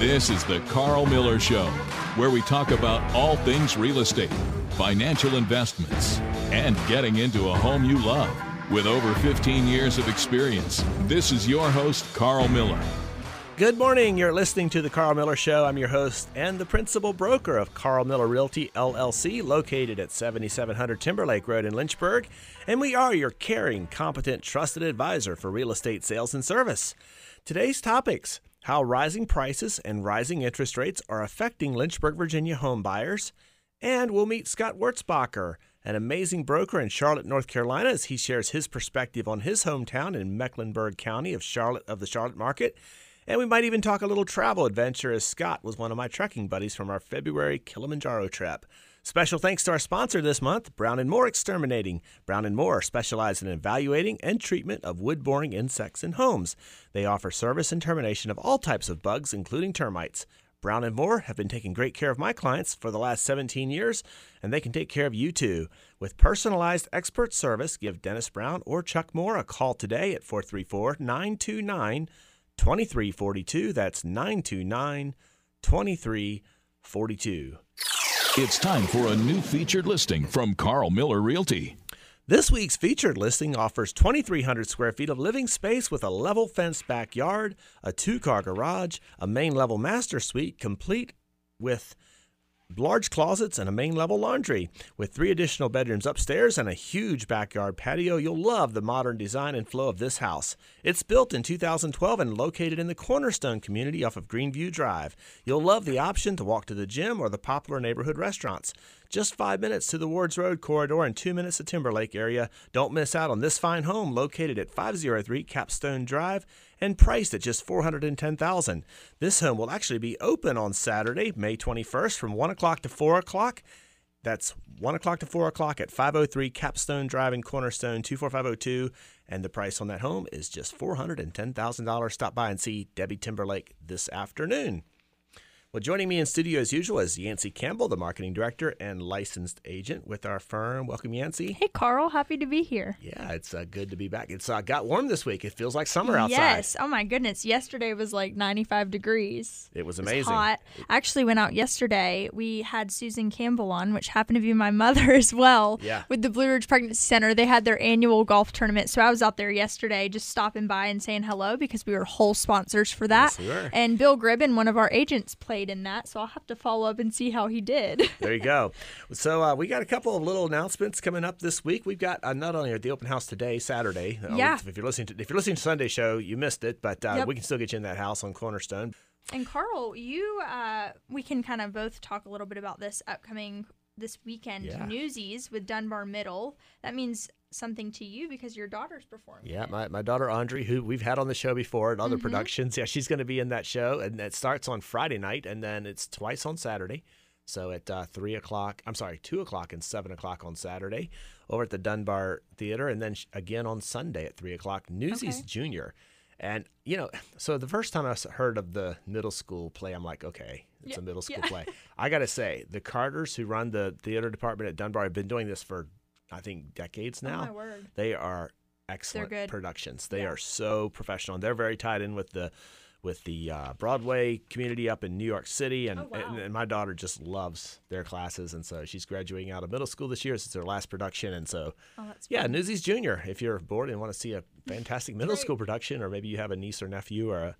This is the Karl Miller Show, where we talk about all things real estate, financial investments, and getting into a home you love. With over 15 years of experience, this is your host, Karl Miller. Good morning. You're listening to the Karl Miller Show. I'm your host and the principal broker of Karl Miller Realty LLC, located at 7700 Timberlake Road in Lynchburg. And we are your caring, competent, trusted advisor for real estate sales and service. Today's topics how rising prices and rising interest rates are affecting Lynchburg, Virginia home buyers. And we'll meet Scott Wurtzbacher, an amazing broker in Charlotte, North Carolina, as he shares his perspective on his hometown in Mecklenburg County of Charlotte of the Charlotte market. And we might even talk a little travel adventure as Scott was one of my trekking buddies from our February Kilimanjaro trip. Special thanks to our sponsor this month, Brown and Moore Exterminating. Brown and Moore specialize in evaluating and treatment of wood-boring insects in homes. They offer service and termination of all types of bugs, including termites. Brown and Moore have been taking great care of my clients for the last 17 years, and they can take care of you too. With personalized expert service, give Dennis Brown or Chuck Moore a call today at 434 929 2342. That's 929 2342. It's time for a new featured listing from Karl Miller Realty. This week's featured listing offers 2,300 square feet of living space with a level fenced backyard, a two car garage, a main level master suite complete with large closets and a main level laundry. With three additional bedrooms upstairs and a huge backyard patio, you'll love the modern design and flow of this house. It's built in 2012 and located in the Cornerstone community off of Greenview Drive. You'll love the option to walk to the gym or the popular neighborhood restaurants. Just five minutes to the Wards Road corridor and two minutes to Timberlake area. Don't miss out on this fine home located at 503 Capstone Drive and priced at just 410000 This home will actually be open on Saturday, May 21st from 1 o'clock to 4 o'clock. That's 1 o'clock to 4 o'clock at 503 Capstone Drive in Cornerstone 24502. And the price on that home is just $410,000. Stop by and see Debbie Timberlake this afternoon. Well, joining me in studio as usual is Yancy Campbell, the marketing director and licensed agent with our firm. Welcome, Yancy. Hey, Karl. Happy to be here. Yeah, it's uh, good to be back. It's uh, got warm this week. It feels like summer outside. Yes. Oh my goodness. Yesterday was like 95 degrees. It was It amazing. hot. I actually went out yesterday. We had Susan Campbell on, which happened to be my mother as well. Yeah. With the Blue Ridge Pregnancy Center, they had their annual golf tournament. So I was out there yesterday, just stopping by and saying hello because we were hole sponsors for that. Yes, we were. And Bill Gribben, one of our agents, played in that. So I'll have to follow up and see how he did. There you go. So uh, we got a couple of little announcements coming up this week. We've got uh, not only at the open house today, Saturday. uh, Yeah. If you're listening to if you're listening to Sunday show, you missed it, but uh, Yep. we can still get you in that house on Cornerstone. And Karl, you, uh, we can kind of both talk a little bit about this upcoming this weekend Yeah. Newsies with Dunbar Middle. That means something to you because your daughter's performing. Yeah, it. my, my daughter Andre, who we've had on the show before at other Mm-hmm. productions, yeah, she's going to be in that show, and it starts on Friday night, and then it's twice on Saturday. So at uh, three o'clock, I'm sorry, two o'clock and seven o'clock on Saturday, over at the Dunbar Theater, and then sh- again on Sunday at three o'clock. Newsies Okay. Junior, and you know, so the first time I heard of the middle school play, I'm like, okay, it's a middle school yeah. play. I got to say, the Carters who run the theater department at Dunbar have been doing this for, I think, decades now. Oh my word. They are excellent productions. They Yeah. are so professional. And they're very tied in with the with the uh, Broadway community up in New York City, and, Oh, wow. and and my daughter just loves their classes, and so she's graduating out of middle school this year. It's their last production, and so Oh, that's yeah. Newsies Junior. If you're bored and want to see a fantastic middle school production, or maybe you have a niece or nephew or a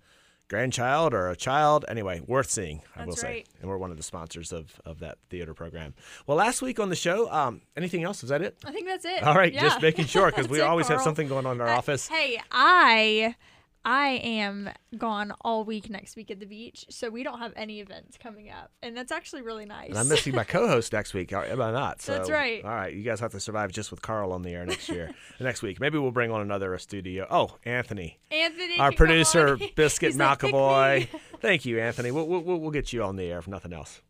grandchild or a child, anyway, worth seeing. I will say, right. and we're one of the sponsors of of that theater program. Well, last week on the show, um, anything else? Was that it? I think that's it. All right, Yeah. just making sure because we it, always have something going on in our Uh, office. Hey, I I am gone all week next week at the beach, so we don't have any events coming up, and that's actually really nice. And I'm missing my co-host next week. Uh, am I not? So, That's right. All right, you guys have to survive just with Karl on the air next year, next week. Maybe we'll bring on another uh, studio. Oh, Anthony, Anthony, our producer. Biscuit He's like, "Pick Malcaboy. me." Thank you, Anthony. We'll, we'll, we'll get you on the air if nothing else.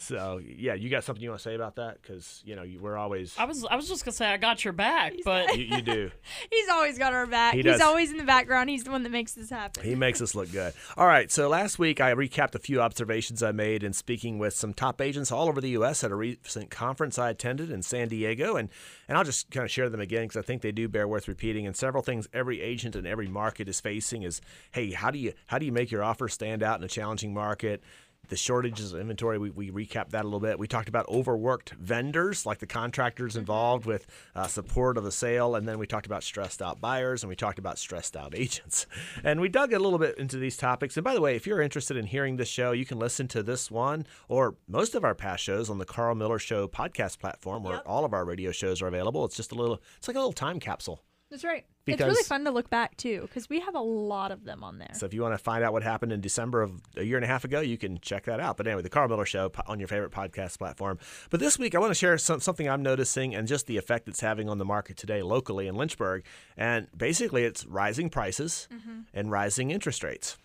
So yeah, you got something you want to say about that? Because you know you, we're always I was I was just gonna say I got your back, but you, you do. He's always got our back. He He's does. always in the background. He's the one that makes this happen. He makes us look good. All right, so last week I recapped a few observations I made in speaking with some top agents all over the U.S. at a recent conference I attended in San Diego, and and I'll just kind of share them again because I think they do bear worth repeating. And several things every agent in every market is facing is, hey, how do you how do you make your offer stand out in a challenging market? The shortages of inventory. We, we recapped that a little bit. We talked about overworked vendors, like the contractors involved with uh, support of the sale. And then we talked about stressed out buyers and we talked about stressed out agents. And we dug a little bit into these topics. And by the way, if you're interested in hearing this show, you can listen to this one or most of our past shows on the Karl Miller Show podcast platform where Yep. all of our radio shows are available. It's just a little, it's like a little time capsule. That's right. it's really fun to look back too, because we have a lot of them on there. So if you want to find out what happened in December of a year and a half ago, you can check that out. But anyway, the Karl Miller Show on your favorite podcast platform. But this week, I want to share some, something I'm noticing and just the effect it's having on the market today locally in Lynchburg. And basically, it's rising prices mm-hmm. and rising interest rates.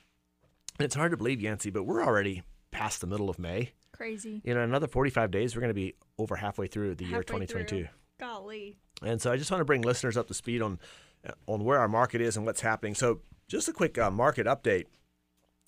And it's hard to believe, Yancy, but we're already past the middle of May. Crazy. In another 45 days, we're going to be over halfway through the year 2022. through. Golly. And so I just want to bring listeners up to speed on on where our market is and what's happening. So just a quick uh, market update.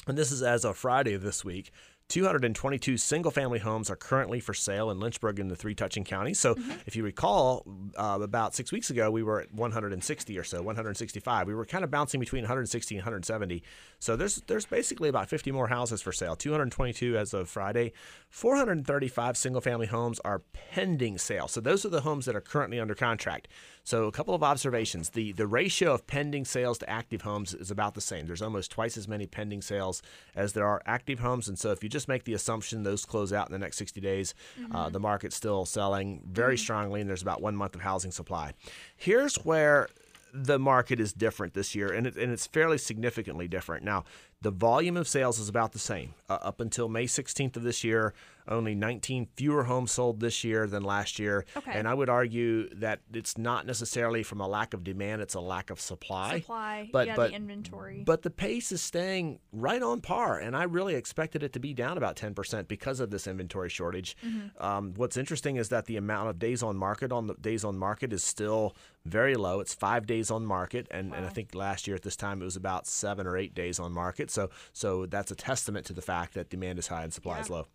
And this is as of Friday of this week. 222 single family homes are currently for sale in Lynchburg and the three touching counties. So, if you recall, uh, about six weeks ago, we were at 160 or so, 165. We were kind of bouncing between 160 and 170. So, there's there's basically about 50 more houses for sale. 222 as of Friday. 435 single family homes are pending sale. So, those are the homes that are currently under contract. So, a couple of observations. The the ratio of pending sales to active homes is about the same. There's almost twice as many pending sales as there are active homes. And so, if you just make the assumption those close out in the next 60 days, uh, the market's still selling very strongly, and there's about one month of housing supply. Here's where the market is different this year, and, it, and it's fairly significantly different. Now, the volume of sales is about the same. Uh, up until May 16th of this year, only 19 fewer homes sold this year than last year. Okay. And I would argue that it's not necessarily from a lack of demand, it's a lack of supply. Supply. But, yeah, but, the inventory. but the pace is staying right on par, and I really expected it to be down about 10% because of this inventory shortage. Mm-hmm. Um, what's interesting is that the amount of days on market on the days on market is still very low. It's five days on market, and, and I think last year at this time it was about seven or eight days on market. So so that's a testament to the fact that demand is high and supply is low.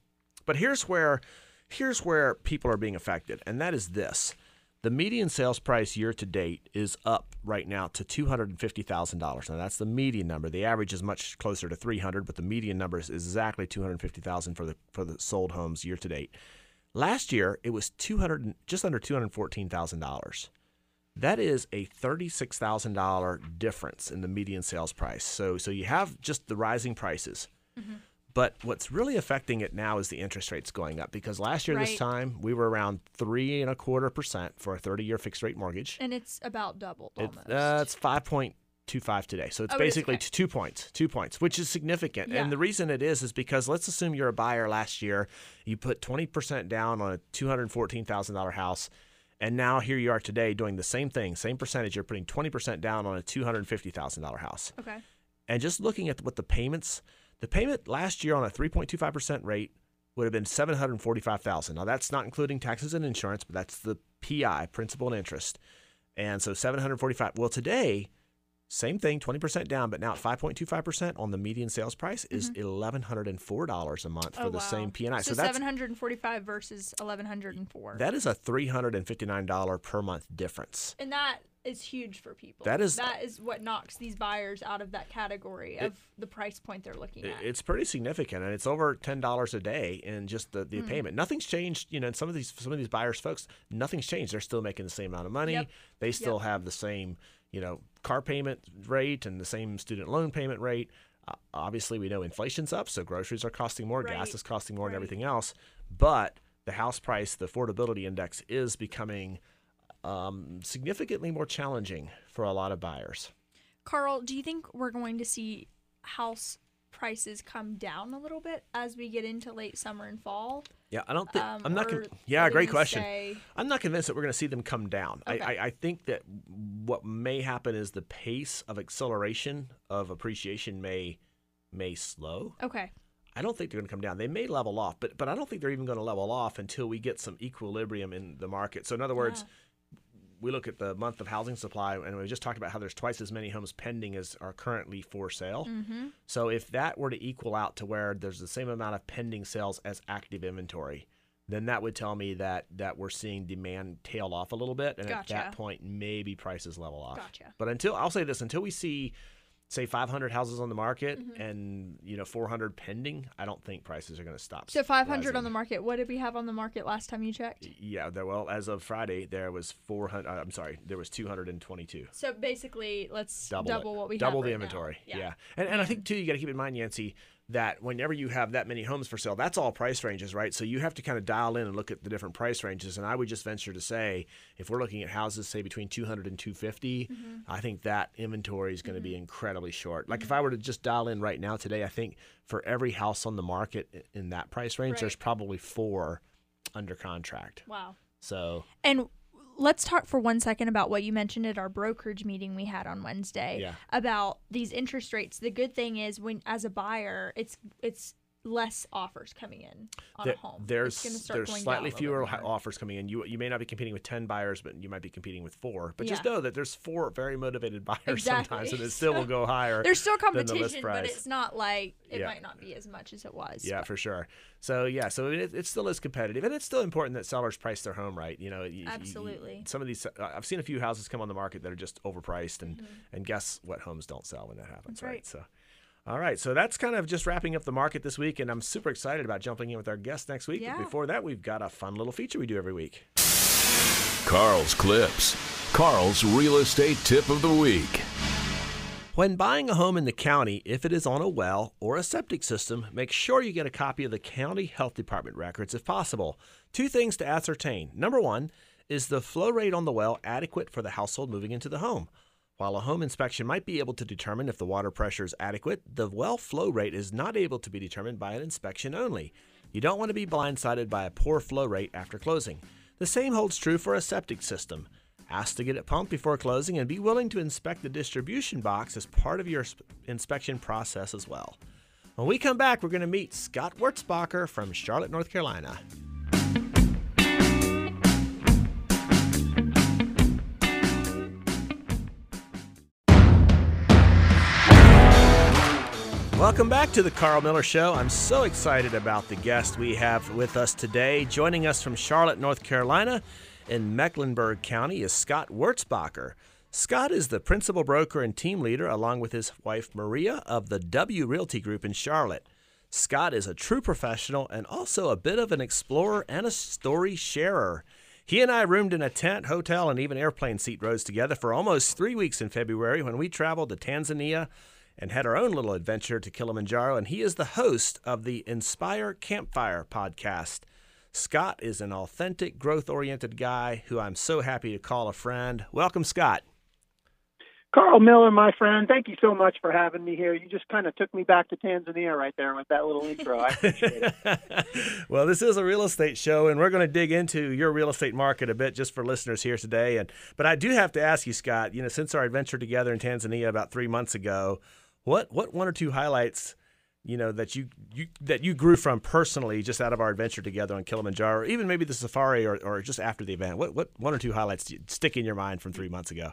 But here's where here's where people are being affected, and that is this. The median sales price year to date is up right now to two hundred and fifty thousand dollars. Now that's the median number. The average is much closer to three hundred, but the median number is exactly two hundred fifty thousand for the for the sold homes year to date. Last year it was two hundred just under two hundred fourteen thousand dollars. That is a thirty-six thousand dollar difference in the median sales price. So, so you have just the rising prices, mm-hmm. But what's really affecting it now is the interest rates going up. Because last year this time we were around three and a quarter percent for a thirty-year fixed rate mortgage. and it's about doubled It, almost. uh, it's five point two five today, so it's Oh, it basically okay. two points, two points, which is significant. Yeah. And the reason it is is because let's assume you're a buyer last year, you put twenty percent down on a two hundred fourteen thousand dollar house, and now here you are today doing the same thing, same percentage. You're putting twenty percent down on a two hundred fifty thousand dollar house, okay. and just looking at what the payments, the payment last year on a three point two five percent rate would have been seven hundred forty five thousand. Now that's not including taxes and insurance, but that's the PI, principal and interest. And so 745. Well, today, same thing, 20% down, but now at 5.25% on the median sales price is mm-hmm. $1,104 a month oh, for oh, the wow. same P&I. So, So, that's 745 versus 1104. that is a $359 per month difference. and that is huge for people. That is- that is what knocks these buyers out of that category of the price point they're looking at. It's pretty significant, and it's over ten dollars a day in just the, the hmm. payment. Nothing's changed, you know. And some of these some of these buyers, folks, nothing's changed. They're still making the same amount of money. Yep. They still Yep. have the same, you know, car payment rate and the same student loan payment rate. Uh, obviously, we know inflation's up, so groceries are costing more, gas is costing more, and everything else. But the house price, the affordability index, is becoming um, significantly more challenging for a lot of buyers. Karl, do you think we're going to see house prices come down a little bit as we get into late summer and fall? Yeah, I don't think Um, I'm not. Con- yeah, great question. stay- I'm not convinced that we're going to see them come down. Okay. I, I, I think that what may happen is the pace of acceleration of appreciation may may slow. Okay. I don't think they're going to come down. They may level off, but but I don't think they're even going to level off until we get some equilibrium in the market. So in other words, we look at the month of housing supply, and we just talked about how there's twice as many homes pending as are currently for sale. Mm-hmm. So if that were to equal out to where there's the same amount of pending sales as active inventory, then that would tell me that that we're seeing demand tail off a little bit, and Gotcha. at that point, maybe prices level off. Gotcha. But until I'll say this, until we see say 500 houses on the market Mm-hmm. and you know 400 pending, I don't think prices are going to stop. So 500 on the market. What did we have on the market last time you checked? Yeah, there. Well, as of Friday, there was 400. Uh, I'm sorry, there was 222. So basically, let's Double, double, what we double the right inventory. Yeah, And, and I think too, you got to keep in mind, Yancy, that whenever you have that many homes for sale, that's all price ranges, right? So you have to kind of dial in and look at the different price ranges. And I would just venture to say, if we're looking at houses, say between 200 and 250, Mm-hmm. I think that inventory is going to be incredibly short. Like if I were to just dial in right now today, I think for every house on the market in that price range, there's probably four under contract. Wow. So And let's talk for one second about what you mentioned at our brokerage meeting we had on Wednesday Yeah. about these interest rates. The good thing is when as a buyer, it's it's less offers coming in on There- a home. There's there's slightly fewer little ha- bit more. offers coming in. You you may not be competing with ten buyers, but you might be competing with four. But just know that there's four very motivated buyers Exactly. sometimes, and it still will go higher. There's still than the competition, but it's not like it Yeah. might not be as much as it was. Yeah, but- for sure. So yeah, so it, it still is competitive, and it's still important that sellers price their home right. You know, you- you- Absolutely. some of these, I've seen a few houses come on the market that are just overpriced, and and guess what? Homes don't sell when that happens, Mm-hmm. Right. So. All right, so that's kind of just wrapping up the market this week, and I'm super excited about jumping in with our guest next week. Yeah. But before that, we've got a fun little feature we do every week. Karl's Clips. Karl's real estate tip of the week. When buying a home in the county, if it is on a well or a septic system, make sure you get a copy of the county health department records if possible. Two things to ascertain. Number one, is the flow rate on the well adequate for the household moving into the home? While a home inspection might be able to determine if the water pressure is adequate, the well flow rate is not able to be determined by an inspection only. You don't want to be blindsided by a poor flow rate after closing. The same holds true for a septic system. Ask to get it pumped before closing and be willing to inspect the distribution box as part of your inspection process as well. When we come back, we're going to meet Scott Wurtzbacher from Charlotte, North Carolina. Welcome back to the Karl Miller Show. I'm so excited about the guest we have with us today. Joining us from Charlotte, North Carolina, in Mecklenburg County, is Scott Wurtzbacher. Scott is the principal broker and team leader, along with his wife Maria, of the W Realty Group in Charlotte. Scott is a true professional and also a bit of an explorer and a story sharer. He and I roomed in a tent, hotel, and even airplane seat rows together for almost three weeks in February when we traveled to Tanzania and had our own little adventure to Kilimanjaro. And he is the host of the Inspire Campfire podcast. Scott is an authentic, growth oriented guy who I'm so happy to call a friend. Welcome, Scott. Karl Miller, my friend, thank you so much for having me here. You just kind of took me back to Tanzania right there with that little intro. I appreciate it. well, this is a real estate show, and we're going to dig into your real estate market a bit just for listeners here today. And but I do have to ask you, Scott. You know, since our adventure together in Tanzania about three months ago, what what one or two highlights, you know, that you you that you grew from personally just out of our adventure together on Kilimanjaro, or even maybe the safari, or, or just after the event? What what one or two highlights stick in your mind from three months ago?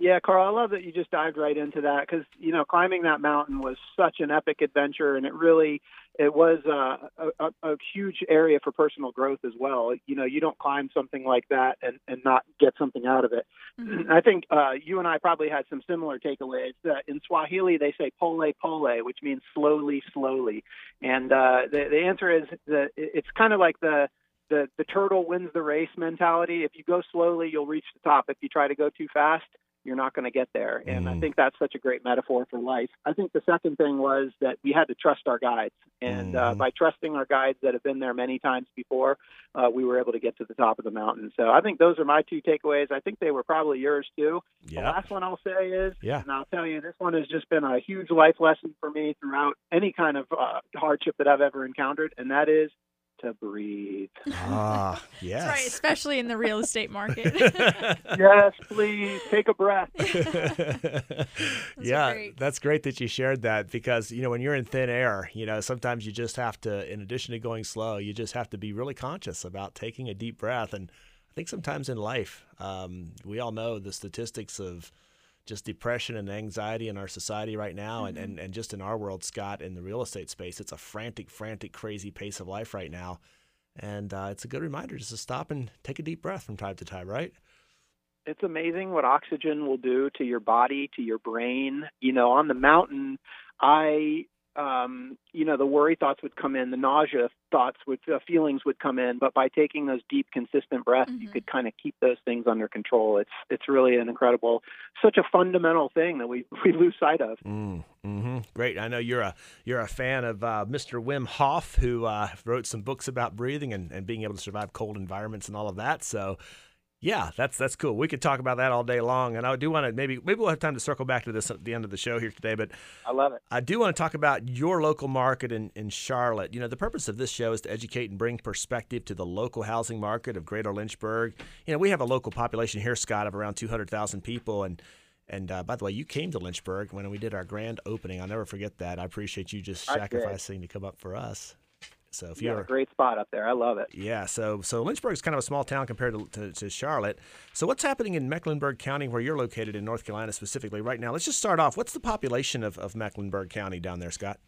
Yeah, Karl, I love that you just dived right into that because you know climbing that mountain was such an epic adventure, and it really it was uh, a, a, a huge area for personal growth as well. You know, you don't climb something like that and and not get something out of it. Mhm. I think uh, you and I probably had some similar takeaways. Uh, in Swahili, they say pole pole, which means slowly, slowly, and uh, the the answer is that it's kind of like the the the turtle wins the race mentality. If you go slowly, you'll reach the top. If you try to go too fast, you're not going to get there. And I Mm. think that's such a great metaphor for life. I think the second thing was that we had to trust our guides. And uh, Mhm. by trusting our guides that have been there many times before, uh, we were able to get to the top of the mountain. So I think those are my two takeaways. I think they were probably yours too. The Yeah, last one I'll say is, Yeah. and I'll tell you, this one has just been a huge life lesson for me throughout any kind of uh, hardship that I've ever encountered, and that is to breathe. Ah, yes. That's right, especially in the real estate market. yes, please take a breath. yeah, great. that's great that you shared that because you know when you're in thin air, you know sometimes you just have to, in addition to going slow, you just have to be really conscious about taking a deep breath. And I think sometimes in life, um, we all know the statistics of just depression and anxiety in our society right now, and, and and just in our world, Scott, in the real estate space, it's a frantic, frantic, crazy pace of life right now. And uh, it's a good reminder just to stop and take a deep breath from time to time, right? it's amazing what oxygen will do to your body, to your brain. You know, on the mountain, I, um, you know, the worry thoughts would come in, the nausea thoughts would, uh, feelings would come in. But by taking those deep, consistent breaths, you could kind of keep those things under control. It's it's really an incredible, such a fundamental thing that we we lose sight of. Mm, hmm Great. I know you're a you're a fan of uh, Mr. Wim Hof, who uh, wrote some books about breathing and, and being able to survive cold environments and all of that. So, yeah, that's that's cool. We could talk about that all day long, and I do want to maybe maybe we'll have time to circle back to this at the end of the show here today. But I love it. I do want to talk about your local market in, in Charlotte. You know, the purpose of this show is to educate and bring perspective to the local housing market of Greater Lynchburg. You know, we have a local population here, Scott, of around 200,000 people. And, and uh, by the way, you came to Lynchburg when we did our grand opening. I'll never forget that. I appreciate you just sacrificing to come up for us. So if You you're a great spot up there. I love it. yeah, so so Lynchburg's kind of a small town compared to, to, to Charlotte. So what's happening in Mecklenburg County, where you're located in North Carolina specifically right now? Let's just start off. What's the population of, of Mecklenburg County down there, Scott?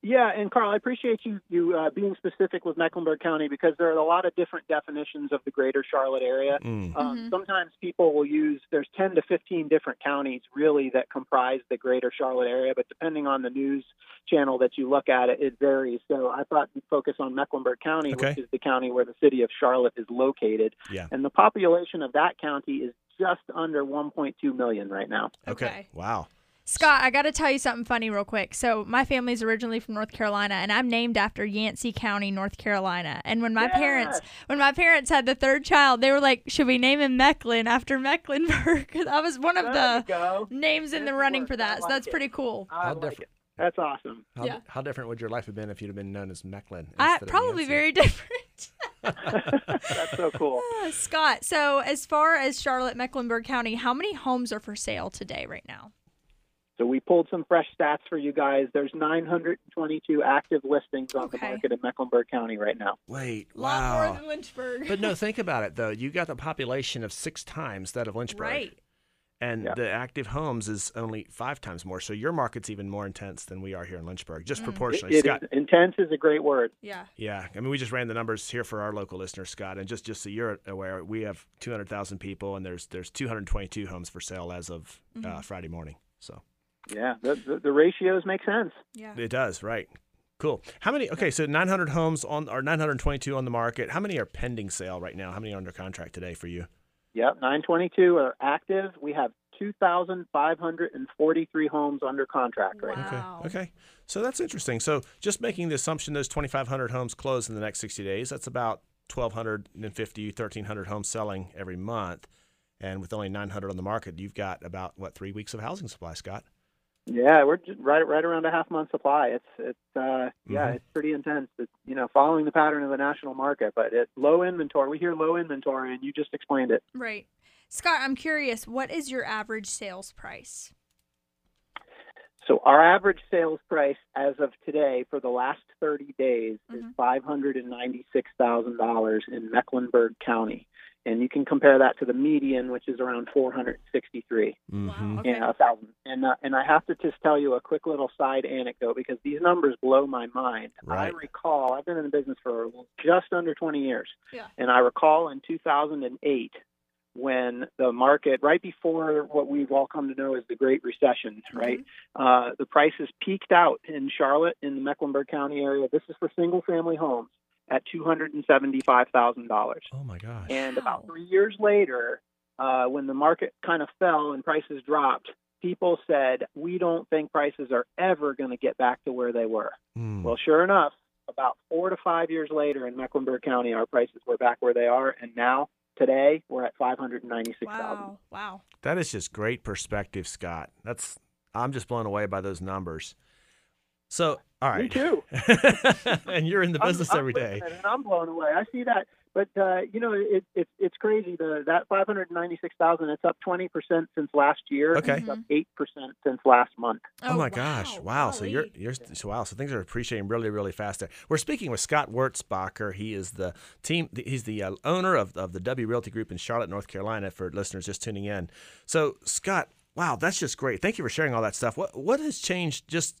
Yeah, and Karl, I appreciate you you uh, being specific with Mecklenburg County because there are a lot of different definitions of the Greater Charlotte area. Mm. Um, Sometimes people will use there's 10 to 15 different counties really that comprise the Greater Charlotte area, but depending on the news channel that you look at it, it varies. So I thought we'd focus on Mecklenburg County, Okay. which is the county where the city of Charlotte is located, Yeah. and the population of that county is just under 1.2 million right now. Okay. Wow. Scott, I got to tell you something funny real quick. So, my family's originally from North Carolina, and I'm named after Yancey County, North Carolina. And when my parents, when my parents had the third child, they were like, "Should we name him Mecklin after Mecklenburg?" Cuz that was one of There the you go. names in the running work. for I that. So that's it. pretty cool. I How like different. it. That's awesome. How, Yeah. how different would your life have been if you'd have been known as Mecklin? I, instead of probably very different. That's so cool. Uh, Scott, so as far as Charlotte Mecklenburg County, how many homes are for sale today right now? So we pulled some fresh stats for you guys. There's 922 active listings on the market in Mecklenburg County right now. Wait, A lot wow. more than Lynchburg. but no, think about it though. You got the population of six times that of Lynchburg, right. and Yeah. the active homes is only five times more. So your market's even more intense than we are here in Lynchburg, just Mm. proportionally. It Scott, is- intense is a great word. Yeah. Yeah, I mean, we just ran the numbers here for our local listeners, Scott, and just just so you're aware, we have 200,000 people, and there's there's 222 homes for sale as of uh, Friday morning. So Yeah, the, the, the ratios make sense. Yeah. it does, right? Cool. How many? Okay, so 900 homes on or 922 on the market. How many are pending sale right now? How many are under contract today for you? Yep, 922 are active. We have 2,543 homes under contract right now. Okay. Okay. So that's interesting. So just making the assumption those 2,500 homes close in the next 60 days, that's about 1,250, 1,300 homes selling every month. And with only 900 on the market, you've got about, what, three weeks of housing supply, Scott? Yeah, we're just right right around a half month supply. It's it's uh yeah, Mhm. it's pretty intense. It's you know following the pattern of the national market, but it's low inventory. We hear low inventory, and you just explained it. Right. Scott, I'm curious, what is your average sales price? So our average sales price as of today for the last 30 days is Mhm. $596,000 in Mecklenburg County. And you can compare that to the median, which is around 463. Mm-hmm. Okay. Yeah, a thousand. And uh, and I have to just tell you a quick little side anecdote because these numbers blow my mind. Right. I recall I've been in the business for just under 20 years, Yeah. and I recall in 2008 when the market, right before what we've all come to know as the Great Recession, right, uh, the prices peaked out in Charlotte in the Mecklenburg County area. This is for single family homes at $275,000. Oh, my gosh. And Wow. about three years later, uh, when the market kind of fell and prices dropped, people said, We don't think prices are ever going to get back to where they were. Mm. Well, sure enough, about four to five years later in Mecklenburg County, our prices were back where they are. And now, today, we're at 596000 Wow. Wow. That is just great perspective, Scott. That's I'm just blown away by those numbers. So, all right. Me too. and you're in the I'm- business I'm every day. And I'm blown away. I see that, but uh, you know, it, it's it's crazy. The that 596,000, it's up 20 percent since last year. and Okay. it's up eight percent since last month. Oh, my gosh! Wow. So you're you're so wow. So things are appreciating really really fast there. We're speaking with Scott Wurtzbacher. He is the team. He's the uh, owner of of the W Realty Group in Charlotte, North Carolina. For listeners just tuning in. So Scott, wow, that's just great. Thank you for sharing all that stuff. What what has changed? Just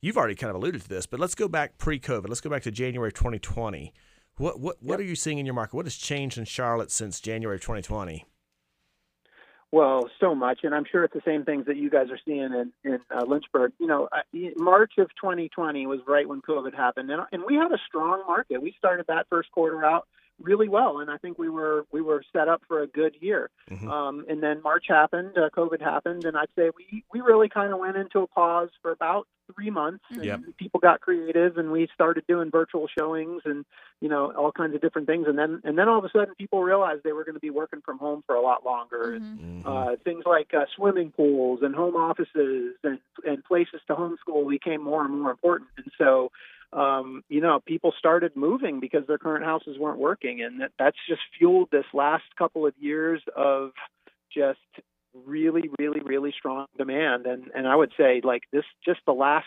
you've already kind of alluded to this, but let's go back pre-COVID. Let's go back to January of 2020. What what what are you seeing in your market? What has changed in Charlotte since January of 2020? Well, so much, and I'm sure it's the same things that you guys are seeing in in uh, Lynchburg. You know, uh, March of 2020 was right when COVID happened, and and we had a strong market. We started that first quarter out really well, and I think we were we were set up for a good year. Mhm. Um, and then March happened, uh, COVID happened, and I'd say we we really kind of went into a pause for about three months. And Yep. People got creative, and we started doing virtual showings, and you know all kinds of different things. And then and then all of a sudden, people realized they were going to be working from home for a lot longer. And, Mhm. uh, things like uh, swimming pools and home offices and, and places to homeschool became more and more important. And so, um, you know, people started moving because their current houses weren't working. And that, that's just fueled this last couple of years of just really, really, really strong demand. And, and I would say, like, this just the last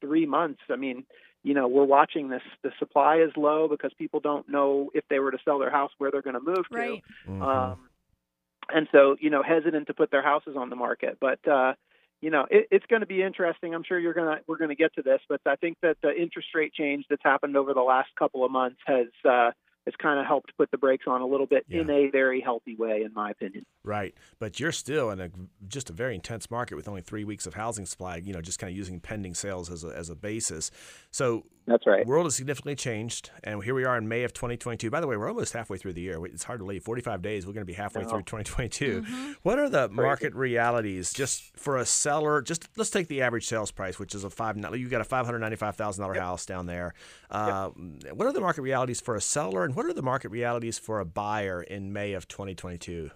three months, I mean, you know, we're watching this. The supply is low because people don't know if they were to sell their house where they're going to move to Right. Mhm. um, and so you know hesitant to put their houses on the market but uh you know it, it's going to be interesting. I'm sure you're going to we're going to get to this but i think that the interest rate change that's happened over the last couple of months has uh has kind of helped put the brakes on a little bit in a very healthy way in my opinion Right, but you're still in a just a very intense market with only three weeks of housing supply. You know, just kind of using pending sales as a, as a basis. So that's right world has significantly changed, and here we are in May of 2022. By the way, we're almost halfway through the year. It's hard to believe. 45 days, we're going to be halfway through 2022. What are the market realities just for a seller? Just let's take the average sales price, which is a five. You got a five hundred ninety-five thousand dollar house down there. Uh, What are the market realities for a seller, and what are the market realities for a buyer in May of 2022?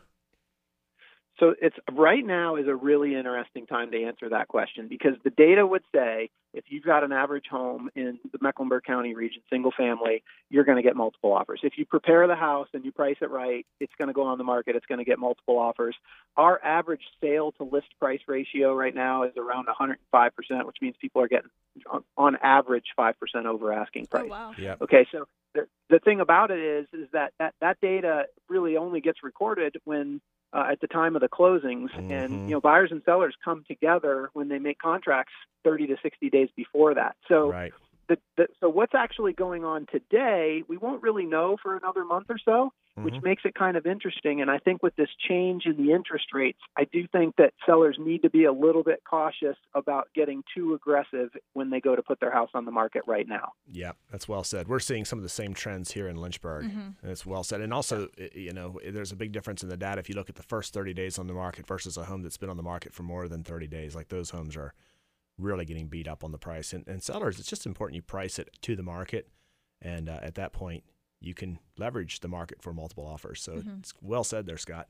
So it's right now is a really interesting time to answer that question because the data would say if you've got an average home in the Mecklenburg County region, single family, you're going to get multiple offers. If you prepare the house and you price it right, it's going to go on the market. It's going to get multiple offers. Our average sale to list price ratio right now is around 105%, which means people are getting on- on average 5% over asking Oh price. wow. Yep. Okay, so the, the thing about it is is that, that that data really only gets recorded when uh, at the time of the closings, Mhm. and you know buyers and sellers come together when they make contracts 30 to 60 days before that. So Right. The, the, so what's actually going on today, we won't really know for another month or so, which Mhm. makes it kind of interesting. And I think with this change in the interest rates, I do think that sellers need to be a little bit cautious about getting too aggressive when they go to put their house on the market right now. Yeah, that's well said. We're seeing some of the same trends here in Lynchburg. And it's well said. And also, you know, there's a big difference in the data if you look at the first 30 days on the market versus a home that's been on the market for more than 30 days. Like those homes are really getting beat up on the price. And, and sellers, it's just important you price it to the market. And uh, at that point, you can leverage the market for multiple offers. So it's well said there, Scott.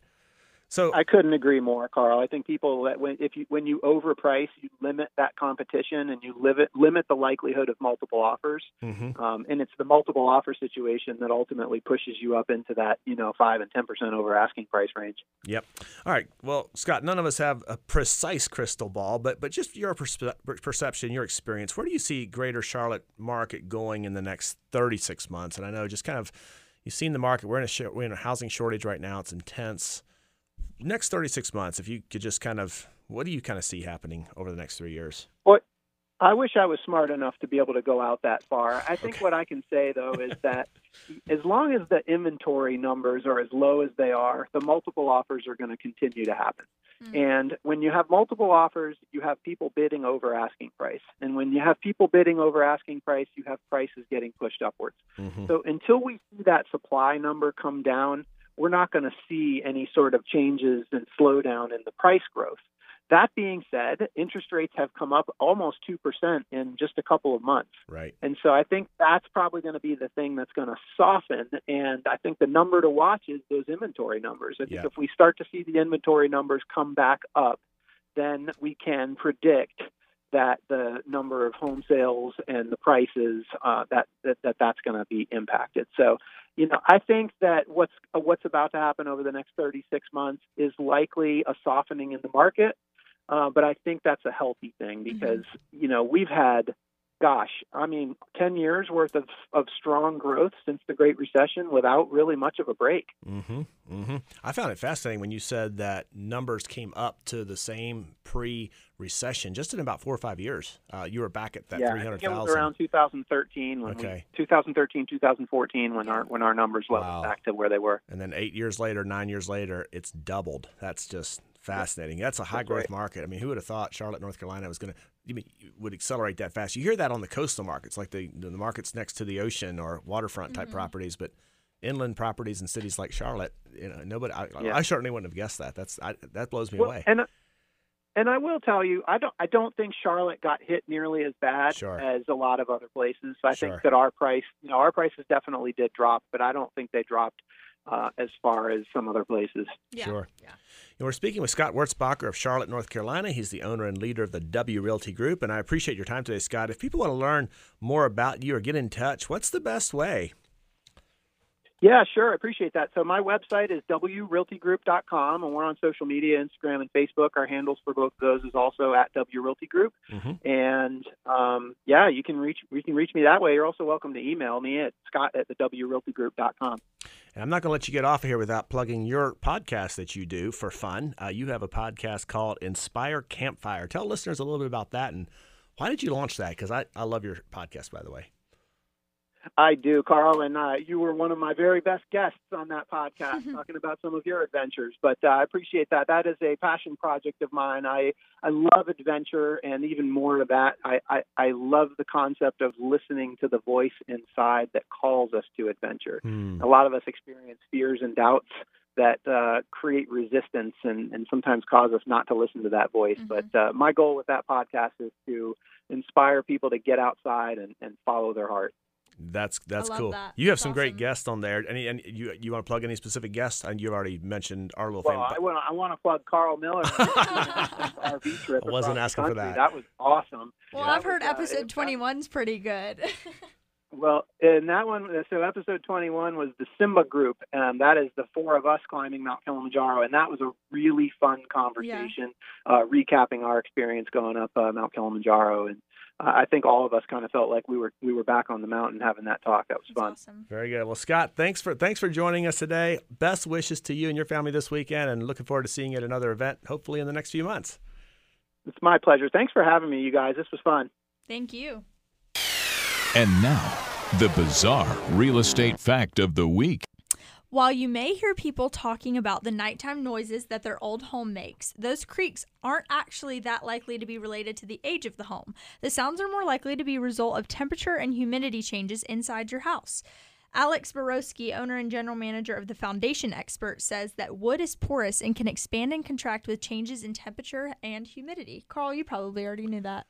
So I couldn't agree more, Karl. I think people that when if you when you overprice, you limit that competition and you limit limit the likelihood of multiple offers. Mhm. Um, and it's the multiple offer situation that ultimately pushes you up into that you know five and ten percent over asking price range. Yep. All right. Well, Scott, none of us have a precise crystal ball, but but just your perspe- perception, your experience, where do you see Greater Charlotte market going in the next 36 months? And I know just kind of you've seen the market. We're in a sh- we're in a housing shortage right now. It's intense. Next 36 months, if you could just kind of what do you kind of see happening over the next three years? What I wish I was smart enough to be able to go out that far. I think what I can say though is that as long as the inventory numbers are as low as they are, the multiple offers are going to continue to happen. And when you have multiple offers, you have people bidding over asking price. And when you have people bidding over asking price, you have prices getting pushed upwards. Mhm. So until we see that supply number come down, we're not going to see any sort of changes and slowdown in the price growth. That being said, interest rates have come up almost 2% in just a couple of months. Right. And so I think that's probably going to be the thing that's going to soften. And I think the number to watch is those inventory numbers. I think Yeah. if we start to see the inventory numbers come back up, then we can predict that the number of home sales and the prices uh, that, that that that's going to be impacted. So, you know, I think that what's what's about to happen over the next 36 months is likely a softening in the market, uh, but I think that's a healthy thing because mm-hmm. you know we've had gosh, I mean, 10 years worth of, of strong growth since the Great Recession without really much of a break. Mm-hmm, mm-hmm. I found it fascinating when you said that numbers came up to the same pre recession just in about four or five years. Uh, you were back at that yeah, 300,000. it around 2013 when okay. we, 2013, 2014 when our when our numbers leveled wow. back to where they were. And then eight years later, nine years later, it's doubled. That's just fascinating. That's a high growth right. market. I mean, who would have thought Charlotte, North Carolina was going to would accelerate that fast? You hear that on the coastal markets, like the the markets next to the ocean or waterfront type mm-hmm. properties, but inland properties in cities like Charlotte, you know, nobody. I, yeah. I certainly wouldn't have guessed that. That's I, that blows me well, away. And and I will tell you, I don't I don't think Charlotte got hit nearly as bad sure. as a lot of other places. So I sure. think that our price, you know, our prices definitely did drop, but I don't think they dropped uh, as far as some other places. Yeah. Sure. Yeah. And we're speaking with Scott Wurtzbacher of Charlotte, North Carolina. He's the owner and leader of the W Realty Group. And I appreciate your time today, Scott. If people want to learn more about you or get in touch, what's the best way? Yeah, sure. I appreciate that. So my website is wrealtygroup.com, and we're on social media, Instagram and Facebook. Our handles for both of those is also at W Realty Group. Mm-hmm. And um, yeah, you can reach you can reach me that way. You're also welcome to email me at scott at the wrealtygroup.com. And I'm not going to let you get off of here without plugging your podcast that you do for fun. Uh, you have a podcast called Inspire Campfire. Tell listeners a little bit about that and why did you launch that? Because I, I love your podcast, by the way. I do, Karl, and uh, you were one of my very best guests on that podcast, talking about some of your adventures. But uh, I appreciate that. That is a passion project of mine. I I love adventure, and even more of that, I, I I love the concept of listening to the voice inside that calls us to adventure. Hmm. A lot of us experience fears and doubts that uh, create resistance and, and sometimes cause us not to listen to that voice. Mm-hmm. But uh, my goal with that podcast is to inspire people to get outside and, and follow their heart. That's that's cool. That. You have that's some awesome. great guests on there. Any and you you want to plug any specific guests? And you've already mentioned our little well, fan. I want I want to plug Karl Miller. RV trip. I wasn't asking for that. That was awesome. Well, yeah, I've heard was, episode uh, 21's pretty good. well, in that one, so episode 21 was the Simba group, and that is the four of us climbing Mount Kilimanjaro, and that was a really fun conversation, yeah. uh, recapping our experience going up uh, Mount Kilimanjaro and I think all of us kind of felt like we were we were back on the mountain having that talk. That was That's fun. Awesome. Very good. Well, Scott, thanks for thanks for joining us today. Best wishes to you and your family this weekend, and looking forward to seeing you at another event, hopefully in the next few months. It's my pleasure. Thanks for having me, you guys. This was fun. Thank you. And now, the bizarre real estate fact of the week. While you may hear people talking about the nighttime noises that their old home makes, those creaks aren't actually that likely to be related to the age of the home. The sounds are more likely to be a result of temperature and humidity changes inside your house. Alex Borowski, owner and general manager of the Foundation Expert, says that wood is porous and can expand and contract with changes in temperature and humidity. Karl, you probably already knew that.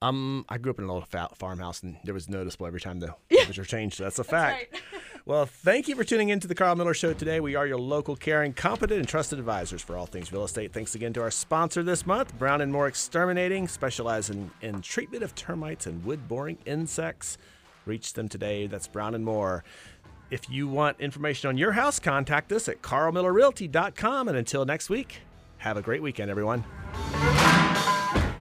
Um, I grew up in a little farmhouse, and there was noticeable every time the temperature changed. So that's a fact. That's right. well, thank you for tuning in to the Karl Miller Show today. We are your local, caring, competent, and trusted advisors for all things real estate. Thanks again to our sponsor this month, Brown and Moore Exterminating, specializing in treatment of termites and wood-boring insects. Reach them today. That's Brown and Moore. If you want information on your house, contact us at karlmillerrealty.com. And until next week, have a great weekend, everyone.